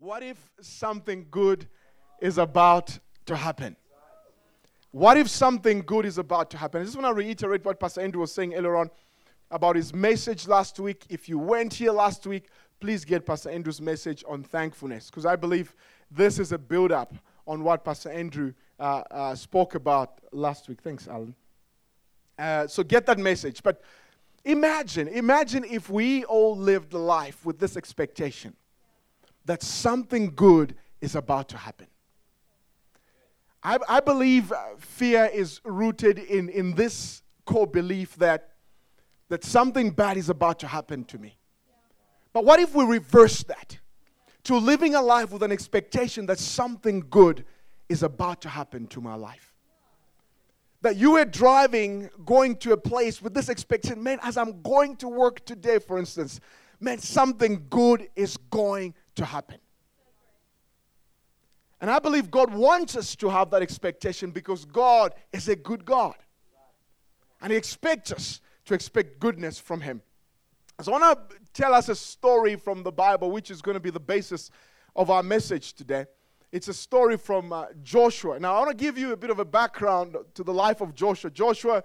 What if something good is about to happen? What if something good is about to happen? I just want to reiterate what Pastor Andrew was saying earlier on about his message last week. If you weren't here last week, please get Pastor Andrew's message on thankfulness because I believe this is a build up on what Pastor Andrew uh, uh, spoke about last week. Thanks, Alan. Uh, so get that message. But imagine, imagine if we all lived life with this expectation that something good is about to happen. I, I believe uh, fear is rooted in, in this core belief that, that something bad is about to happen to me. But what if we reverse that to living a life with an expectation that something good is about to happen to my life? That you are driving, going to a place with this expectation, man, as I'm going to work today, for instance, man, something good is going to happen. And I believe God wants us to have that expectation because God is a good God. And He expects us to expect goodness from Him. So I want to tell us a story from the Bible, which is going to be the basis of our message today. It's a story from uh, Joshua. Now, I want to give you a bit of a background to the life of Joshua. Joshua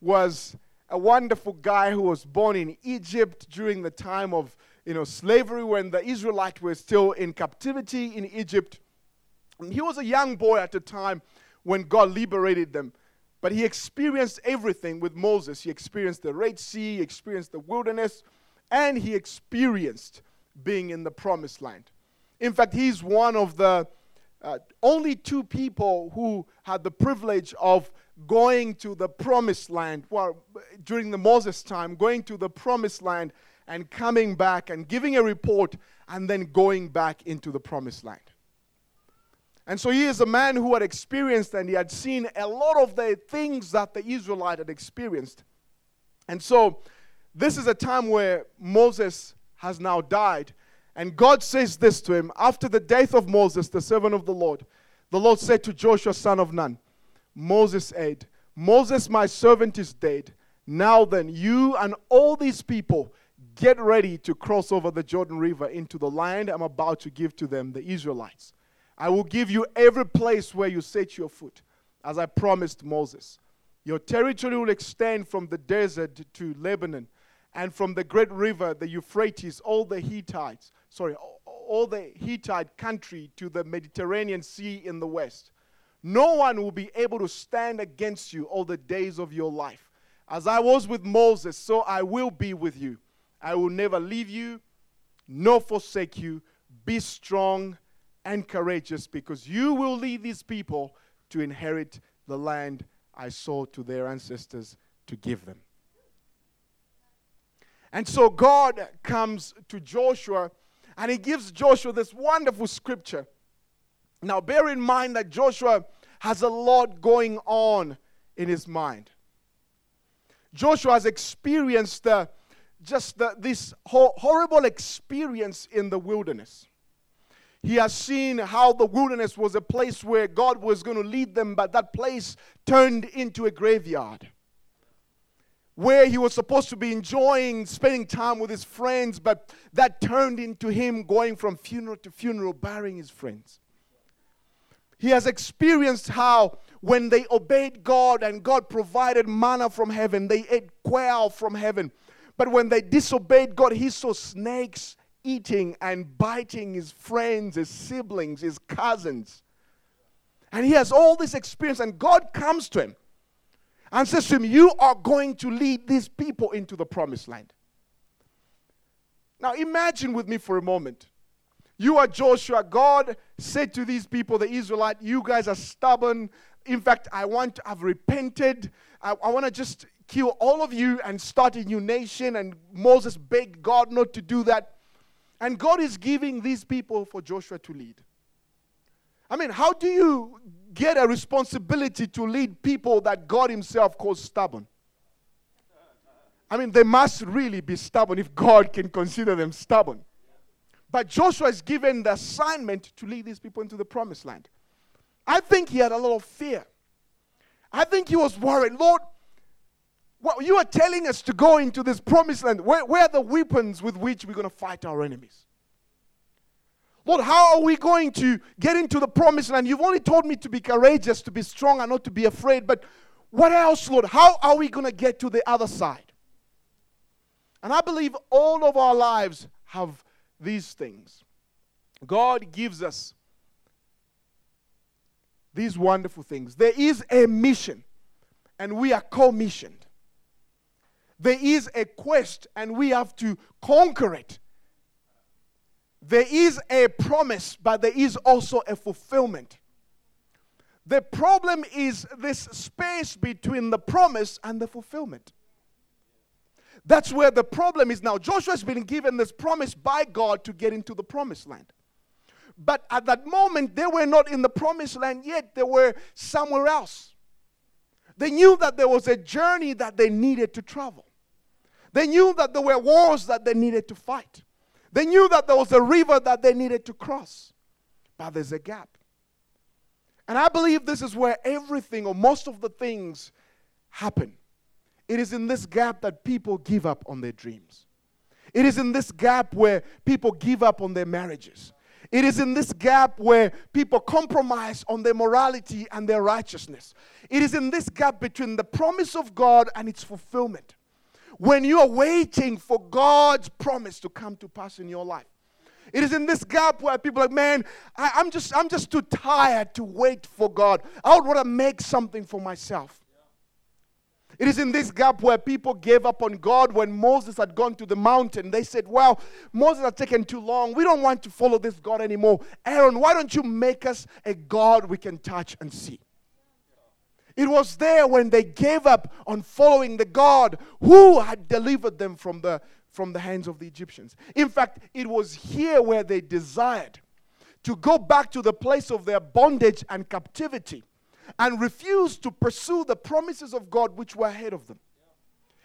was a wonderful guy who was born in Egypt during the time of you know, slavery when the Israelites were still in captivity in Egypt. He was a young boy at the time when God liberated them. But he experienced everything with Moses. He experienced the Red Sea, he experienced the wilderness, and he experienced being in the promised land. In fact, he's one of the uh, only two people who had the privilege of going to the promised land well, during the Moses time, going to the promised land and coming back and giving a report and then going back into the promised land. And so he is a man who had experienced and he had seen a lot of the things that the Israelite had experienced. And so this is a time where Moses has now died. And God says this to him after the death of Moses, the servant of the Lord. The Lord said to Joshua, son of Nun, Moses said, Moses, my servant, is dead. Now then, you and all these people get ready to cross over the Jordan River into the land I'm about to give to them, the Israelites. I will give you every place where you set your foot, as I promised Moses. Your territory will extend from the desert to Lebanon, and from the great river, the Euphrates, all the Hittites, sorry, all the Hittite country to the Mediterranean Sea in the west. No one will be able to stand against you all the days of your life. As I was with Moses, so I will be with you. I will never leave you nor forsake you. Be strong and courageous because you will lead these people to inherit the land I swore to their ancestors to give them. And so God comes to Joshua and he gives Joshua this wonderful scripture. Now, bear in mind that Joshua has a lot going on in his mind. Joshua has experienced uh, just the, this ho- horrible experience in the wilderness. He has seen how the wilderness was a place where God was going to lead them, but that place turned into a graveyard. Where he was supposed to be enjoying spending time with his friends, but that turned into him going from funeral to funeral, burying his friends. He has experienced how when they obeyed God and God provided manna from heaven, they ate quail from heaven. But when they disobeyed God, he saw snakes eating and biting his friends, his siblings, his cousins. And he has all this experience, and God comes to him and says to him, You are going to lead these people into the promised land. Now, imagine with me for a moment. You are Joshua. God said to these people, the Israelite, You guys are stubborn. In fact, I want to have repented. I, I want to just kill all of you and start a new nation. And Moses begged God not to do that. And God is giving these people for Joshua to lead. I mean, how do you get a responsibility to lead people that God Himself calls stubborn? I mean, they must really be stubborn if God can consider them stubborn. But Joshua is given the assignment to lead these people into the promised land. I think he had a lot of fear. I think he was worried. Lord, what you are telling us to go into this promised land. Where, where are the weapons with which we're going to fight our enemies? Lord, how are we going to get into the promised land? You've only told me to be courageous, to be strong, and not to be afraid. But what else, Lord? How are we going to get to the other side? And I believe all of our lives have these things. God gives us these wonderful things. There is a mission, and we are commissioned. There is a quest, and we have to conquer it. There is a promise, but there is also a fulfillment. The problem is this space between the promise and the fulfillment. That's where the problem is now. Joshua's been given this promise by God to get into the promised land. But at that moment, they were not in the promised land yet, they were somewhere else. They knew that there was a journey that they needed to travel. They knew that there were wars that they needed to fight. They knew that there was a river that they needed to cross. But there's a gap. And I believe this is where everything or most of the things happen. It is in this gap that people give up on their dreams. It is in this gap where people give up on their marriages. It is in this gap where people compromise on their morality and their righteousness. It is in this gap between the promise of God and its fulfillment. When you are waiting for God's promise to come to pass in your life. It is in this gap where people are like, man, I, am just I'm just too tired to wait for God. I would want to make something for myself. It is in this gap where people gave up on God when Moses had gone to the mountain. They said, Well, Moses has taken too long. We don't want to follow this God anymore. Aaron, why don't you make us a God we can touch and see? It was there when they gave up on following the God who had delivered them from the, from the hands of the Egyptians. In fact, it was here where they desired to go back to the place of their bondage and captivity and refused to pursue the promises of God which were ahead of them.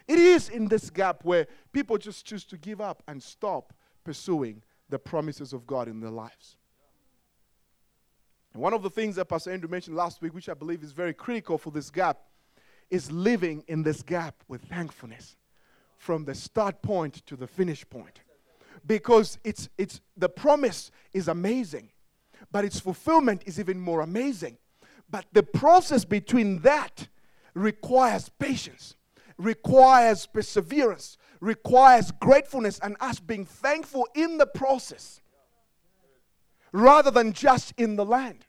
It is in this gap where people just choose to give up and stop pursuing the promises of God in their lives. One of the things that Pastor Andrew mentioned last week, which I believe is very critical for this gap, is living in this gap with thankfulness from the start point to the finish point. Because it's, it's, the promise is amazing, but its fulfillment is even more amazing. But the process between that requires patience, requires perseverance, requires gratefulness, and us being thankful in the process rather than just in the land.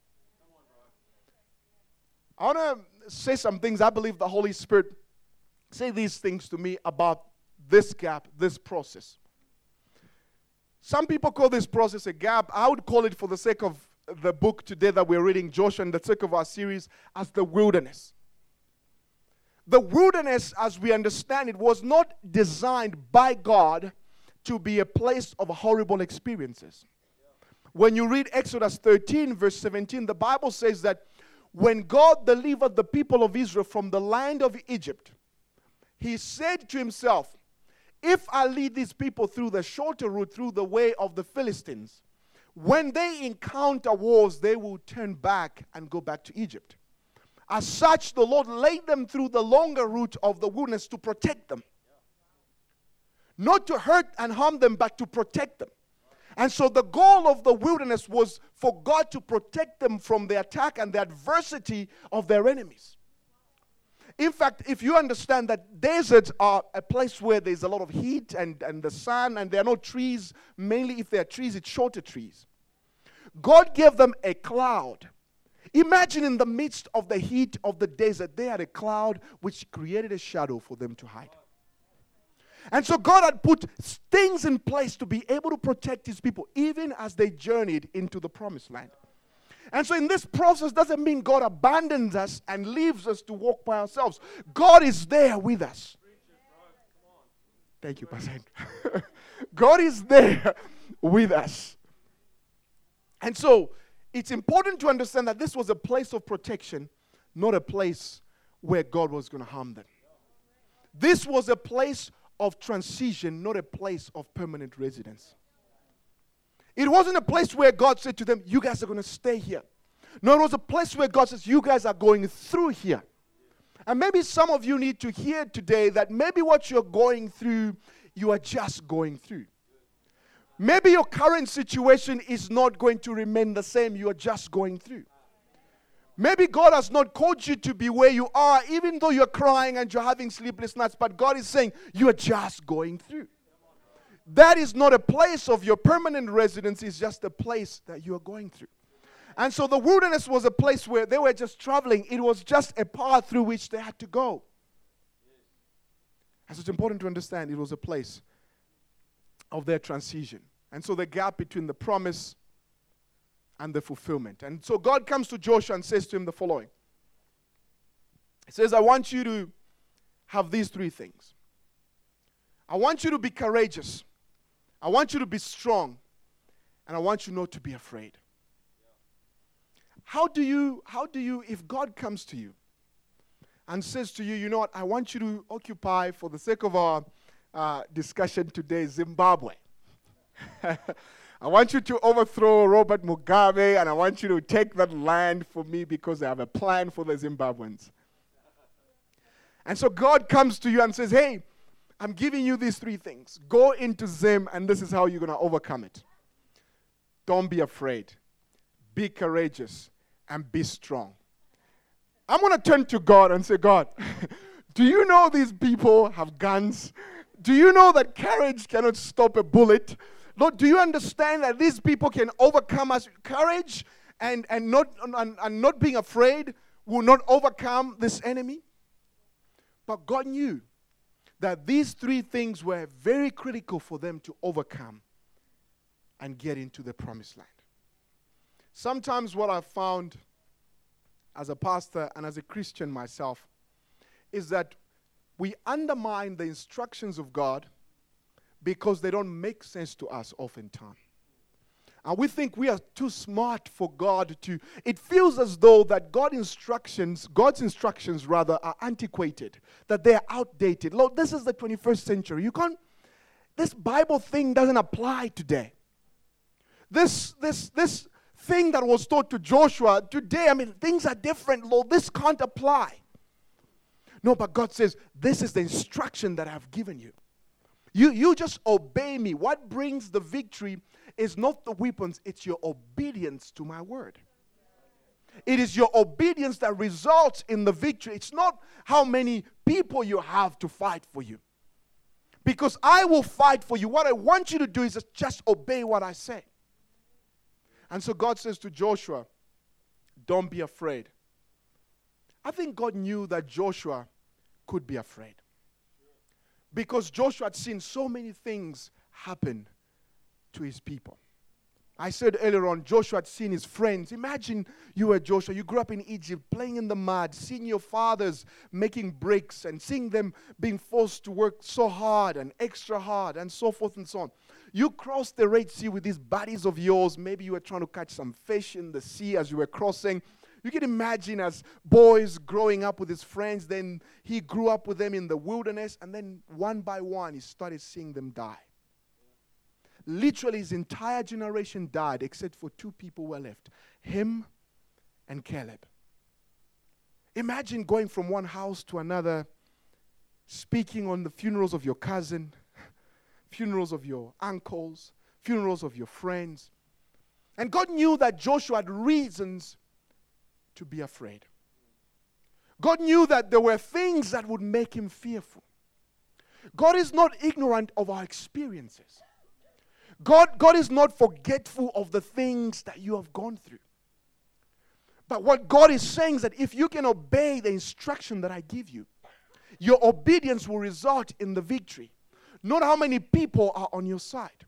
I want to say some things. I believe the Holy Spirit say these things to me about this gap, this process. Some people call this process a gap. I would call it, for the sake of the book today that we're reading, Joshua, and the sake of our series, as the wilderness. The wilderness, as we understand it, was not designed by God to be a place of horrible experiences. When you read Exodus 13, verse 17, the Bible says that when God delivered the people of Israel from the land of Egypt, he said to himself, If I lead these people through the shorter route, through the way of the Philistines, when they encounter wars, they will turn back and go back to Egypt. As such, the Lord laid them through the longer route of the wilderness to protect them. Not to hurt and harm them, but to protect them. And so the goal of the wilderness was for God to protect them from the attack and the adversity of their enemies. In fact, if you understand that deserts are a place where there's a lot of heat and, and the sun, and there are no trees, mainly if there are trees, it's shorter trees. God gave them a cloud. Imagine in the midst of the heat of the desert, they had a cloud which created a shadow for them to hide. And so God had put things in place to be able to protect his people, even as they journeyed into the promised land. And so, in this process, doesn't mean God abandons us and leaves us to walk by ourselves. God is there with us. Thank you, Pastor. God is there with us. And so, it's important to understand that this was a place of protection, not a place where God was going to harm them. This was a place of transition, not a place of permanent residence. It wasn't a place where God said to them, You guys are going to stay here. No, it was a place where God says, You guys are going through here. And maybe some of you need to hear today that maybe what you're going through, you are just going through. Maybe your current situation is not going to remain the same, you are just going through. Maybe God has not called you to be where you are, even though you're crying and you're having sleepless nights, but God is saying you are just going through. That is not a place of your permanent residence, it's just a place that you are going through. And so the wilderness was a place where they were just traveling, it was just a path through which they had to go. And so it's important to understand it was a place of their transition. And so the gap between the promise and the fulfillment. And so God comes to Joshua and says to him the following He says, I want you to have these three things. I want you to be courageous. I want you to be strong. And I want you not to be afraid. How do you, how do you, if God comes to you and says to you, you know what, I want you to occupy, for the sake of our uh, discussion today, Zimbabwe. I want you to overthrow Robert Mugabe and I want you to take that land for me because I have a plan for the Zimbabweans. And so God comes to you and says, Hey, I'm giving you these three things. Go into Zim, and this is how you're going to overcome it. Don't be afraid, be courageous, and be strong. I'm going to turn to God and say, God, do you know these people have guns? Do you know that courage cannot stop a bullet? Lord, do you understand that these people can overcome us? Courage and, and, not, and, and not being afraid will not overcome this enemy? But God knew that these three things were very critical for them to overcome and get into the promised land. Sometimes, what I've found as a pastor and as a Christian myself is that we undermine the instructions of God because they don't make sense to us oftentimes. And we think we are too smart for God to. It feels as though that God instructions, God's instructions rather, are antiquated, that they are outdated. Lord, this is the 21st century. You can't. This Bible thing doesn't apply today. This this this thing that was taught to Joshua today, I mean, things are different, Lord. This can't apply. No, but God says, This is the instruction that I've given you. You, you just obey me. What brings the victory is not the weapons, it's your obedience to my word. It is your obedience that results in the victory. It's not how many people you have to fight for you. Because I will fight for you. What I want you to do is just obey what I say. And so God says to Joshua, Don't be afraid. I think God knew that Joshua could be afraid. Because Joshua had seen so many things happen to his people. I said earlier on, Joshua had seen his friends. Imagine you were Joshua. You grew up in Egypt, playing in the mud, seeing your fathers making bricks, and seeing them being forced to work so hard and extra hard, and so forth and so on. You crossed the Red Sea with these buddies of yours. Maybe you were trying to catch some fish in the sea as you were crossing. You can imagine as boys growing up with his friends, then he grew up with them in the wilderness, and then one by one he started seeing them die. Literally, his entire generation died except for two people were left him and Caleb. Imagine going from one house to another, speaking on the funerals of your cousin, funerals of your uncles, funerals of your friends. And God knew that Joshua had reasons to be afraid. God knew that there were things that would make him fearful. God is not ignorant of our experiences. God, God is not forgetful of the things that you have gone through. But what God is saying is that if you can obey the instruction that I give you, your obedience will result in the victory. Not how many people are on your side.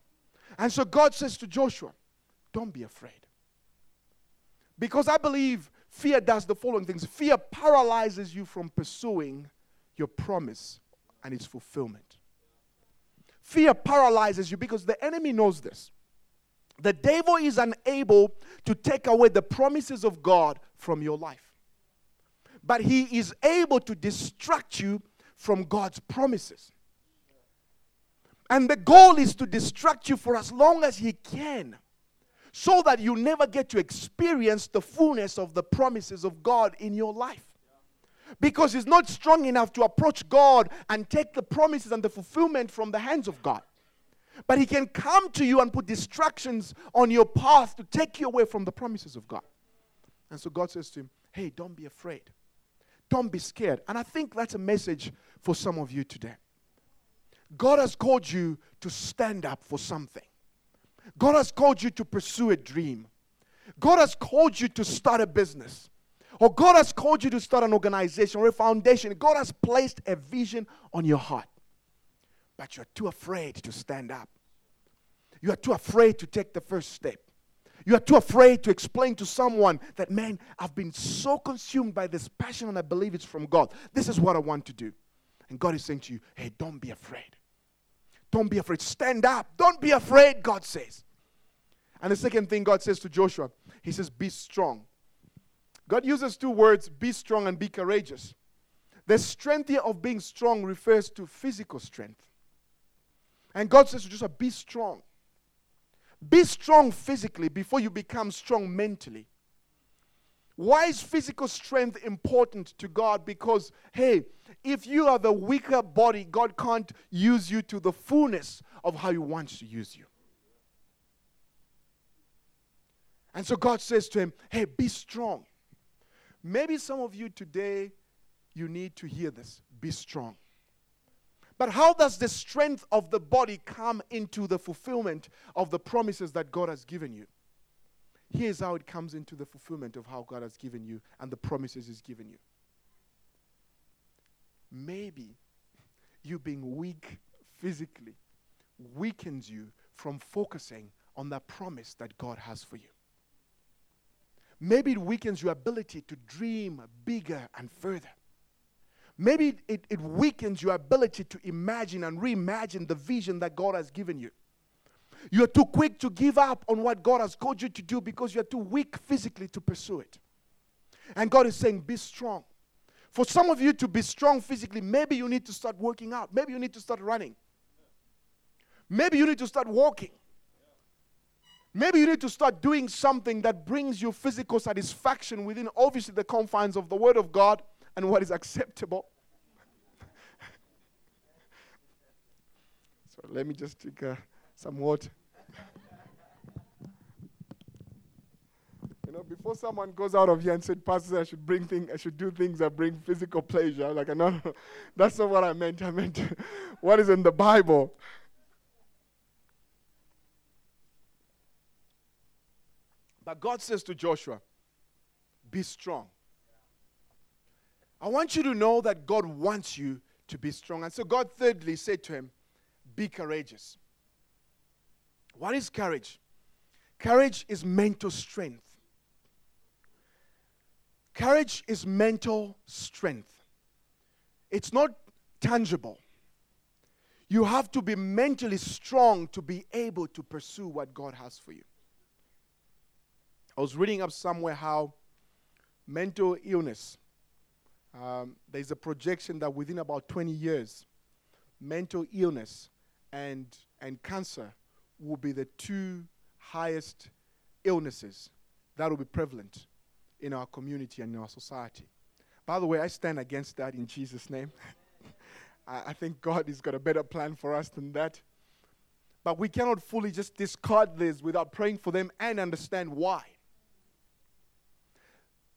And so God says to Joshua, Don't be afraid. Because I believe Fear does the following things fear paralyzes you from pursuing your promise and its fulfillment. Fear paralyzes you because the enemy knows this. The devil is unable to take away the promises of God from your life, but he is able to distract you from God's promises. And the goal is to distract you for as long as he can so that you never get to experience the fullness of the promises of God in your life. Because he's not strong enough to approach God and take the promises and the fulfillment from the hands of God. But he can come to you and put distractions on your path to take you away from the promises of God. And so God says to him, Hey, don't be afraid. Don't be scared. And I think that's a message for some of you today. God has called you to stand up for something. God has called you to pursue a dream. God has called you to start a business. Or God has called you to start an organization or a foundation. God has placed a vision on your heart. But you're too afraid to stand up. You are too afraid to take the first step. You are too afraid to explain to someone that, man, I've been so consumed by this passion and I believe it's from God. This is what I want to do. And God is saying to you, hey, don't be afraid. Don't be afraid. Stand up. Don't be afraid, God says. And the second thing God says to Joshua, He says, be strong. God uses two words, be strong and be courageous. The strength here of being strong refers to physical strength. And God says to Joshua, be strong. Be strong physically before you become strong mentally. Why is physical strength important to God? Because, hey, if you are the weaker body, God can't use you to the fullness of how He wants to use you. And so God says to him, Hey, be strong. Maybe some of you today, you need to hear this be strong. But how does the strength of the body come into the fulfillment of the promises that God has given you? Here's how it comes into the fulfillment of how God has given you and the promises He's given you. Maybe you being weak physically weakens you from focusing on the promise that God has for you. Maybe it weakens your ability to dream bigger and further. Maybe it, it weakens your ability to imagine and reimagine the vision that God has given you. You're too quick to give up on what God has called you to do because you're too weak physically to pursue it. And God is saying, Be strong. For some of you to be strong physically, maybe you need to start working out. Maybe you need to start running. Maybe you need to start walking. Maybe you need to start doing something that brings you physical satisfaction within, obviously, the confines of the Word of God and what is acceptable. so let me just take uh, some water. you know, before someone goes out of here and said, Pastor, I should bring things, I should do things that bring physical pleasure. Like, no, no, that's not what I meant. I meant what is in the Bible. But God says to Joshua, Be strong. I want you to know that God wants you to be strong. And so God, thirdly, said to him, Be courageous. What is courage? Courage is mental strength. Courage is mental strength. It's not tangible. You have to be mentally strong to be able to pursue what God has for you. I was reading up somewhere how mental illness um, there's a projection that within about 20 years, mental illness and, and cancer will be the two highest illnesses that will be prevalent in our community and in our society. By the way, I stand against that in Jesus' name. I, think God has got a better plan for us than that. But we cannot fully just discard this without praying for them and understand why.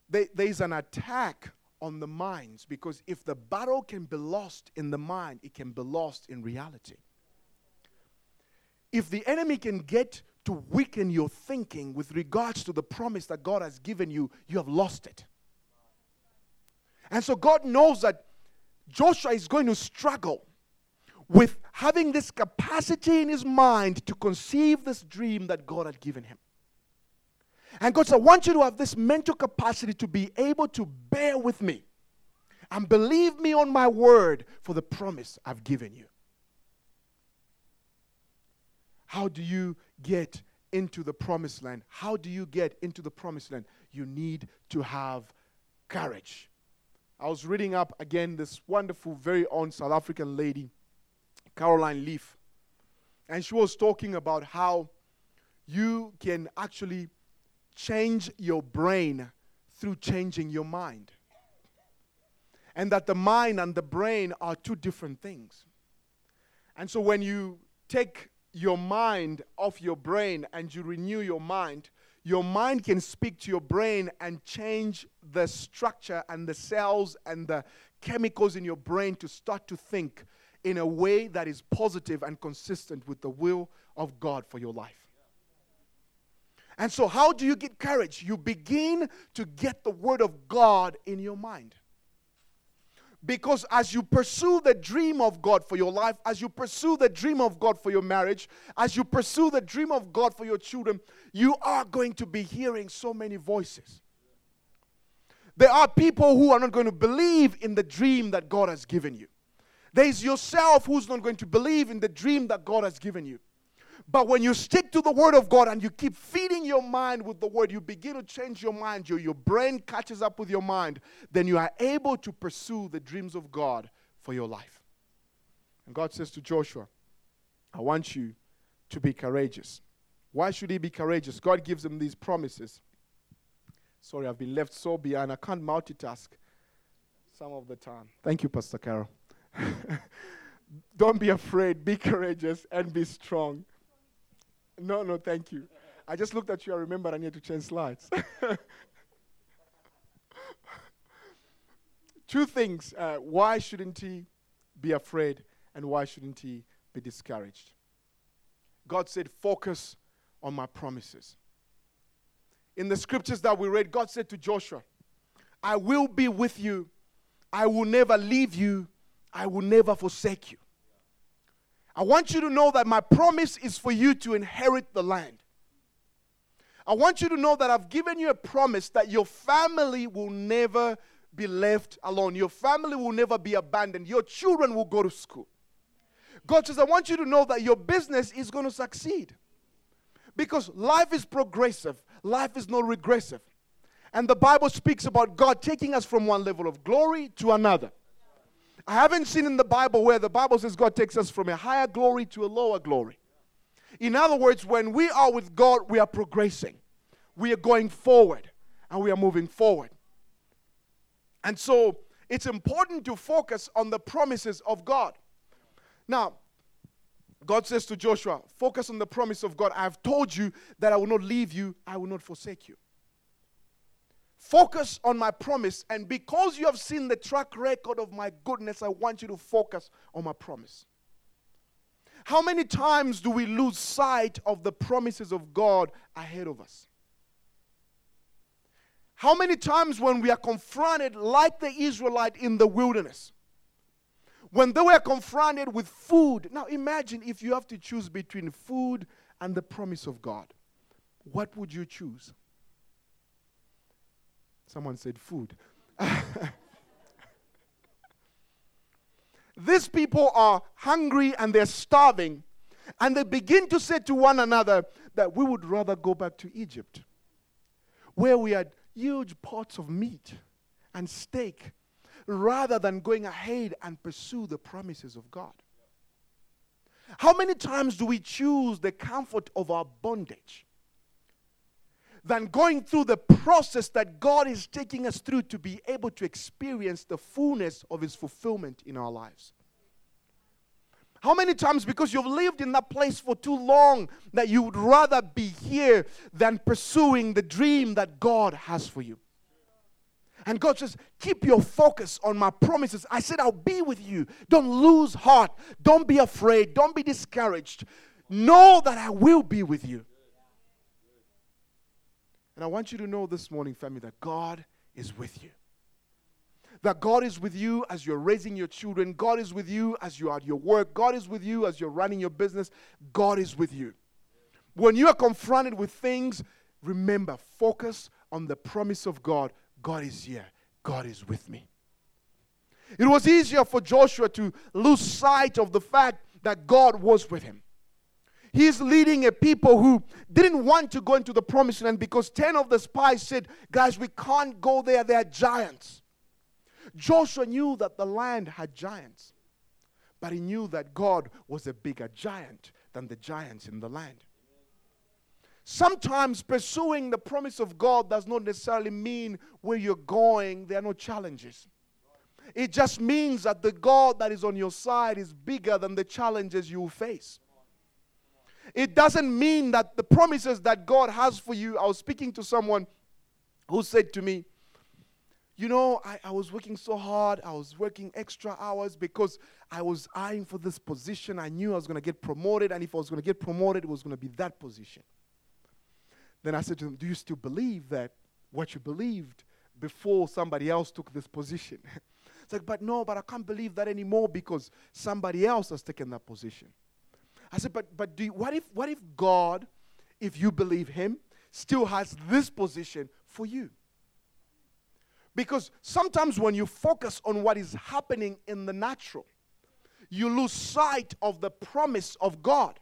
There, there's an attack on the minds because if the battle can be lost in the mind, it can be lost in reality. If the enemy can get to weaken your thinking with regards to the promise that God has given you, you have lost it. And so God knows that Joshua is going to struggle with having this capacity in his mind to conceive this dream that God had given him. And God said, I want you to have this mental capacity to be able to bear with me and believe me on my word for the promise I've given you. How do you get into the promised land? How do you get into the promised land? You need to have courage. I was reading up again this wonderful, very own South African lady, Caroline Leaf, and she was talking about how you can actually change your brain through changing your mind. And that the mind and the brain are two different things. And so when you take your mind off your brain and you renew your mind, your mind can speak to your brain and change the structure and the cells and the chemicals in your brain to start to think in a way that is positive and consistent with the will of God for your life. And so, how do you get courage? You begin to get the Word of God in your mind. Because as you pursue the dream of God for your life, as you pursue the dream of God for your marriage, as you pursue the dream of God for your children, you are going to be hearing so many voices. There are people who are not going to believe in the dream that God has given you. There is yourself who's not going to believe in the dream that God has given you. But when you stick to the Word of God and you keep feeding your mind with the Word, you begin to change your mind. Your, your brain catches up with your mind. Then you are able to pursue the dreams of God for your life. And God says to Joshua, I want you to be courageous. Why should he be courageous? God gives him these promises. Sorry, I've been left so behind. I can't multitask some of the time. Thank you, Pastor Carol. Don't be afraid, be courageous, and be strong. No, no, thank you. I just looked at you. I remembered I need to change slides. Two things. Uh, why shouldn't he be afraid, and why shouldn't he be discouraged? God said, Focus on my promises. In the scriptures that we read, God said to Joshua, I will be with you. I will never leave you. I will never forsake you. I want you to know that my promise is for you to inherit the land. I want you to know that I've given you a promise that your family will never be left alone. Your family will never be abandoned. Your children will go to school. God says, I want you to know that your business is going to succeed. Because life is progressive, life is not regressive. And the Bible speaks about God taking us from one level of glory to another. I haven't seen in the Bible where the Bible says God takes us from a higher glory to a lower glory. In other words, when we are with God, we are progressing, we are going forward, and we are moving forward. And so it's important to focus on the promises of God. Now, God says to Joshua, Focus on the promise of God. I have told you that I will not leave you, I will not forsake you. Focus on my promise. And because you have seen the track record of my goodness, I want you to focus on my promise. How many times do we lose sight of the promises of God ahead of us? How many times when we are confronted, like the Israelite in the wilderness, when they were confronted with food, now imagine if you have to choose between food and the promise of God, what would you choose? Someone said food. These people are hungry and they're starving, and they begin to say to one another that we would rather go back to Egypt, where we had huge pots of meat and steak, rather than going ahead and pursue the promises of God. How many times do we choose the comfort of our bondage than going through the process that God is taking us through to be able to experience the fullness of His fulfillment in our lives. How many times, because you've lived in that place for too long, that you would rather be here than pursuing the dream that God has for you? And God says, Keep your focus on my promises. I said, I'll be with you. Don't lose heart. Don't be afraid. Don't be discouraged. Know that I will be with you. And I want you to know this morning, family, that God is with you. That God is with you as you're raising your children. God is with you as you are at your work. God is with you as you're running your business. God is with you. When you are confronted with things, remember, focus on the promise of God. God is here. God is with me. It was easier for Joshua to lose sight of the fact that God was with him. He's leading a people who didn't want to go into the promised land because 10 of the spies said, Guys, we can't go there, they are giants. Joshua knew that the land had giants, but he knew that God was a bigger giant than the giants in the land. Sometimes pursuing the promise of God does not necessarily mean where you're going, there are no challenges. It just means that the God that is on your side is bigger than the challenges you face. It doesn't mean that the promises that God has for you. I was speaking to someone who said to me, You know, I, I was working so hard. I was working extra hours because I was eyeing for this position. I knew I was going to get promoted. And if I was going to get promoted, it was going to be that position. Then I said to him, Do you still believe that what you believed before somebody else took this position? it's like, But no, but I can't believe that anymore because somebody else has taken that position. I said, but but do you, what if what if God, if you believe Him, still has this position for you? Because sometimes when you focus on what is happening in the natural, you lose sight of the promise of God.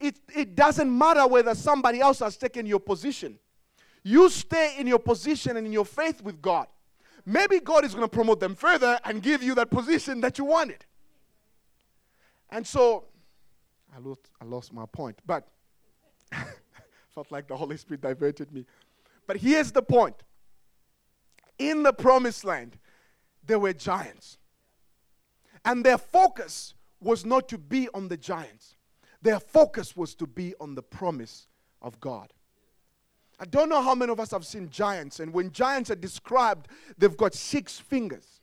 It, it doesn't matter whether somebody else has taken your position. You stay in your position and in your faith with God. Maybe God is going to promote them further and give you that position that you wanted. And so I lost, I lost my point, but felt like the Holy Spirit diverted me. But here's the point in the promised land, there were giants. And their focus was not to be on the giants, their focus was to be on the promise of God. I don't know how many of us have seen giants, and when giants are described, they've got six fingers,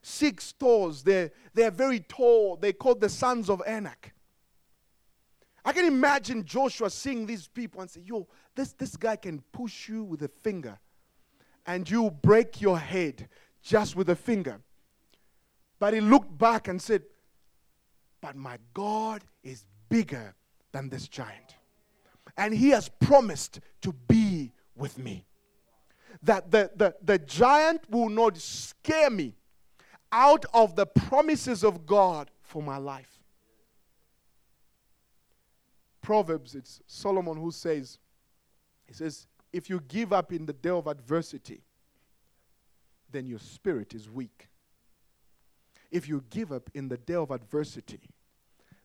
six toes. They're, they're very tall. They're called the sons of Anak. I can imagine Joshua seeing these people and say, Yo, this, this guy can push you with a finger and you break your head just with a finger. But he looked back and said, But my God is bigger than this giant. And he has promised to be with me. That the, the, the giant will not scare me out of the promises of God for my life. Proverbs, it's Solomon who says, he says, if you give up in the day of adversity, then your spirit is weak. If you give up in the day of adversity,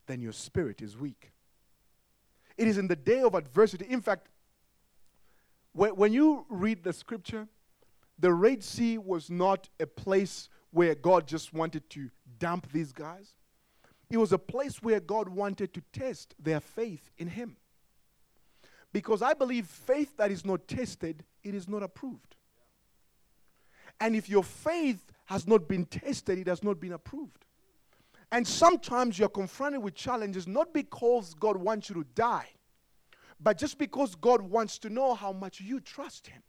then your spirit is weak. It is in the day of adversity. In fact, when, when you read the scripture, the Red Sea was not a place where God just wanted to dump these guys. It was a place where God wanted to test their faith in Him. Because I believe faith that is not tested, it is not approved. And if your faith has not been tested, it has not been approved. And sometimes you're confronted with challenges not because God wants you to die, but just because God wants to know how much you trust Him.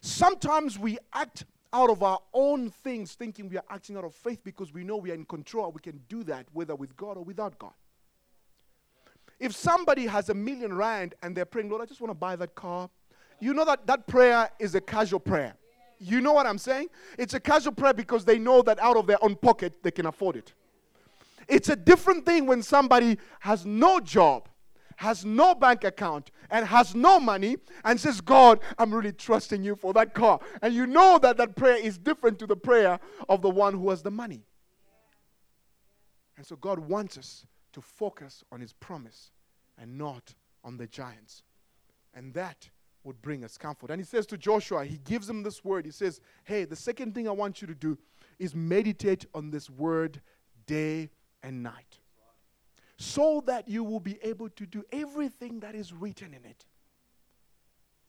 Sometimes we act out of our own things, thinking we are acting out of faith because we know we are in control. We can do that whether with God or without God. If somebody has a million rand and they're praying, Lord, I just want to buy that car, you know that that prayer is a casual prayer. You know what I'm saying? It's a casual prayer because they know that out of their own pocket they can afford it. It's a different thing when somebody has no job has no bank account and has no money and says, God, I'm really trusting you for that car. And you know that that prayer is different to the prayer of the one who has the money. And so God wants us to focus on his promise and not on the giants. And that would bring us comfort. And he says to Joshua, he gives him this word. He says, Hey, the second thing I want you to do is meditate on this word day and night so that you will be able to do everything that is written in it.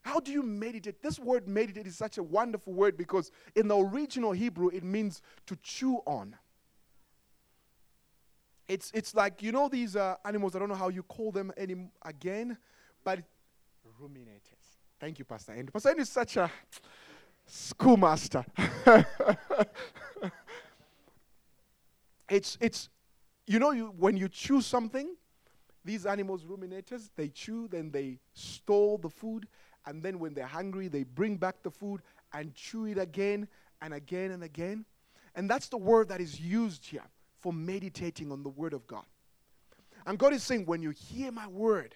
How do you meditate? This word meditate is such a wonderful word because in the original Hebrew it means to chew on. It's, it's like, you know, these uh, animals, I don't know how you call them any, again, but ruminators. Thank you, Pastor Andrew. Pastor Andrew is such a schoolmaster. it's, it's, you know, you, when you chew something, these animals, ruminators, they chew, then they store the food, and then when they're hungry, they bring back the food and chew it again and again and again. And that's the word that is used here for meditating on the word of God. And God is saying, when you hear my word,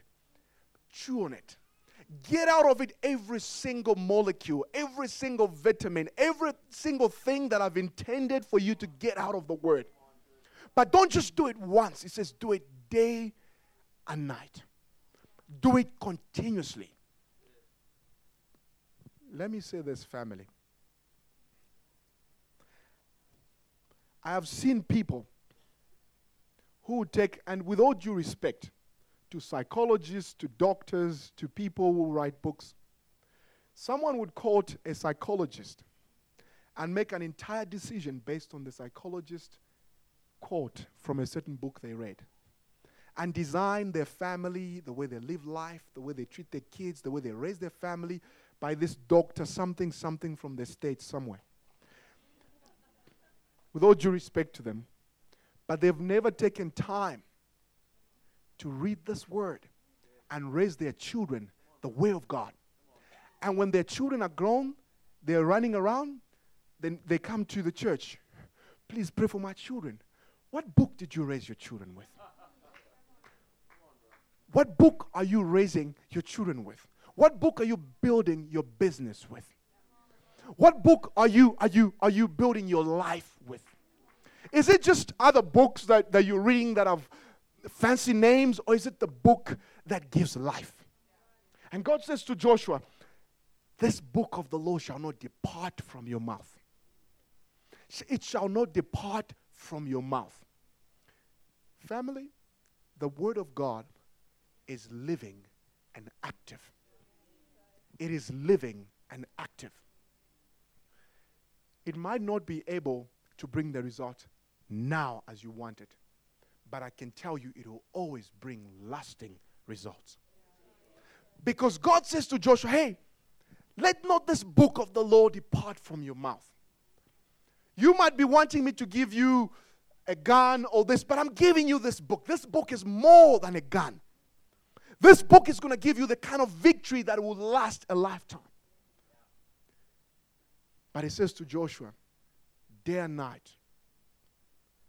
chew on it. Get out of it every single molecule, every single vitamin, every single thing that I've intended for you to get out of the word. But don't just do it once. It says do it day and night. Do it continuously. Let me say this, family. I have seen people who take, and with all due respect to psychologists, to doctors, to people who write books, someone would quote a psychologist and make an entire decision based on the psychologist quote from a certain book they read and design their family, the way they live life, the way they treat their kids, the way they raise their family by this doctor, something, something from the state somewhere. With all due respect to them, but they've never taken time to read this word and raise their children the way of God. And when their children are grown, they're running around, then they come to the church. Please pray for my children. What book did you raise your children with? What book are you raising your children with? What book are you building your business with? What book are you are you are you building your life with? Is it just other books that, that you're reading that have fancy names, or is it the book that gives life? And God says to Joshua, This book of the law shall not depart from your mouth. It shall not depart from your mouth. Family, the word of God is living and active. It is living and active. It might not be able to bring the result now as you want it, but I can tell you it will always bring lasting results. Because God says to Joshua, hey, let not this book of the law depart from your mouth. You might be wanting me to give you a gun or this, but I'm giving you this book. This book is more than a gun. This book is going to give you the kind of victory that will last a lifetime. But he says to Joshua, day and night,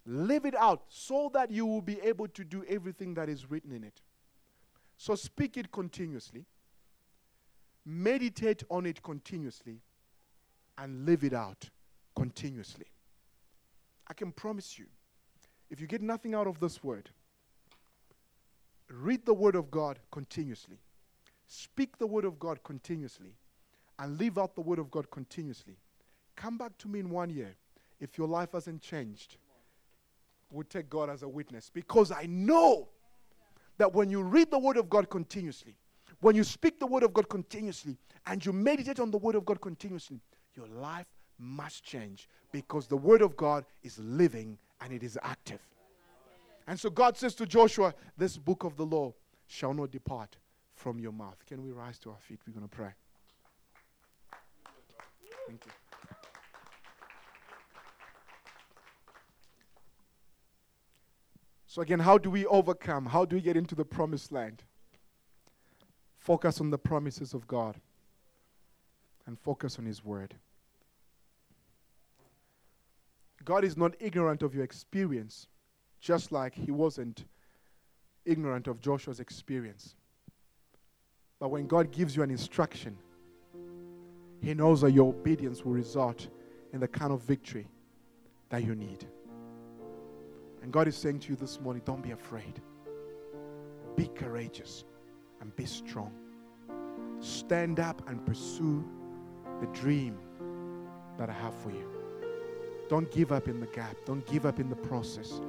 live it out so that you will be able to do everything that is written in it. So speak it continuously, meditate on it continuously, and live it out continuously. I can promise you, if you get nothing out of this word, read the Word of God continuously, speak the Word of God continuously, and live out the Word of God continuously. Come back to me in one year if your life hasn't changed. Would take God as a witness because I know that when you read the Word of God continuously, when you speak the Word of God continuously, and you meditate on the Word of God continuously, your life must change because the Word of God is living and it is active. And so God says to Joshua, This book of the law shall not depart from your mouth. Can we rise to our feet? We're going to pray. Thank you. So, again, how do we overcome? How do we get into the promised land? Focus on the promises of God and focus on His word. God is not ignorant of your experience just like he wasn't ignorant of Joshua's experience. But when God gives you an instruction, he knows that your obedience will result in the kind of victory that you need. And God is saying to you this morning don't be afraid. Be courageous and be strong. Stand up and pursue the dream that I have for you. Don't give up in the gap, don't give up in the process.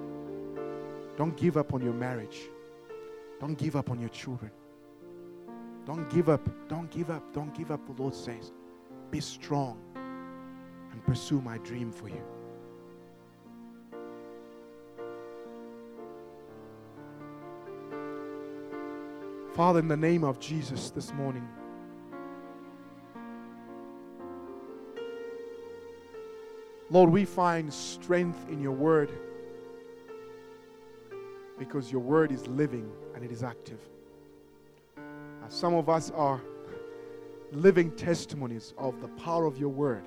Don't give up on your marriage. Don't give up on your children. Don't give up. Don't give up. Don't give up, the Lord says. Be strong and pursue my dream for you. Father, in the name of Jesus this morning, Lord, we find strength in your word because your word is living and it is active. some of us are living testimonies of the power of your word.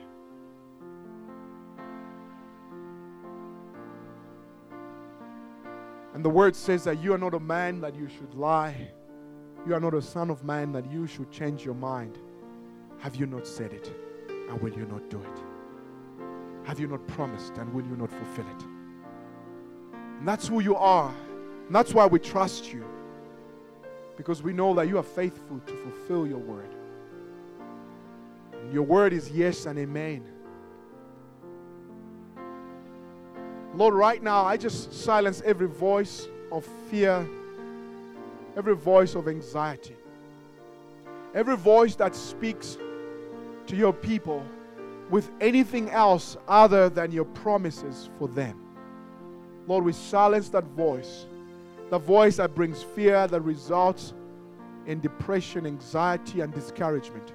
And the word says that you are not a man that you should lie. You are not a son of man that you should change your mind. Have you not said it? And will you not do it? Have you not promised and will you not fulfill it? And that's who you are. And that's why we trust you. Because we know that you are faithful to fulfill your word. And your word is yes and amen. Lord, right now, I just silence every voice of fear, every voice of anxiety, every voice that speaks to your people with anything else other than your promises for them. Lord, we silence that voice, the voice that brings fear, that results in depression, anxiety, and discouragement.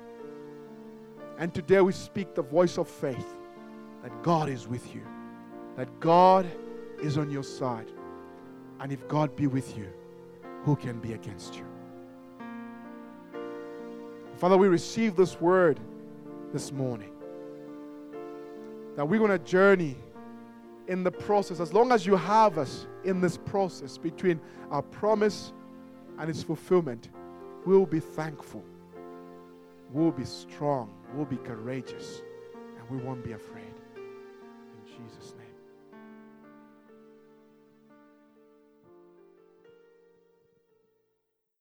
And today we speak the voice of faith that God is with you, that God is on your side. And if God be with you, who can be against you? Father, we receive this word this morning that we're going to journey in the process, as long as you have us in this process between our promise and its fulfillment, we'll be thankful. We'll be strong. We'll be courageous. And we won't be afraid. In Jesus' name.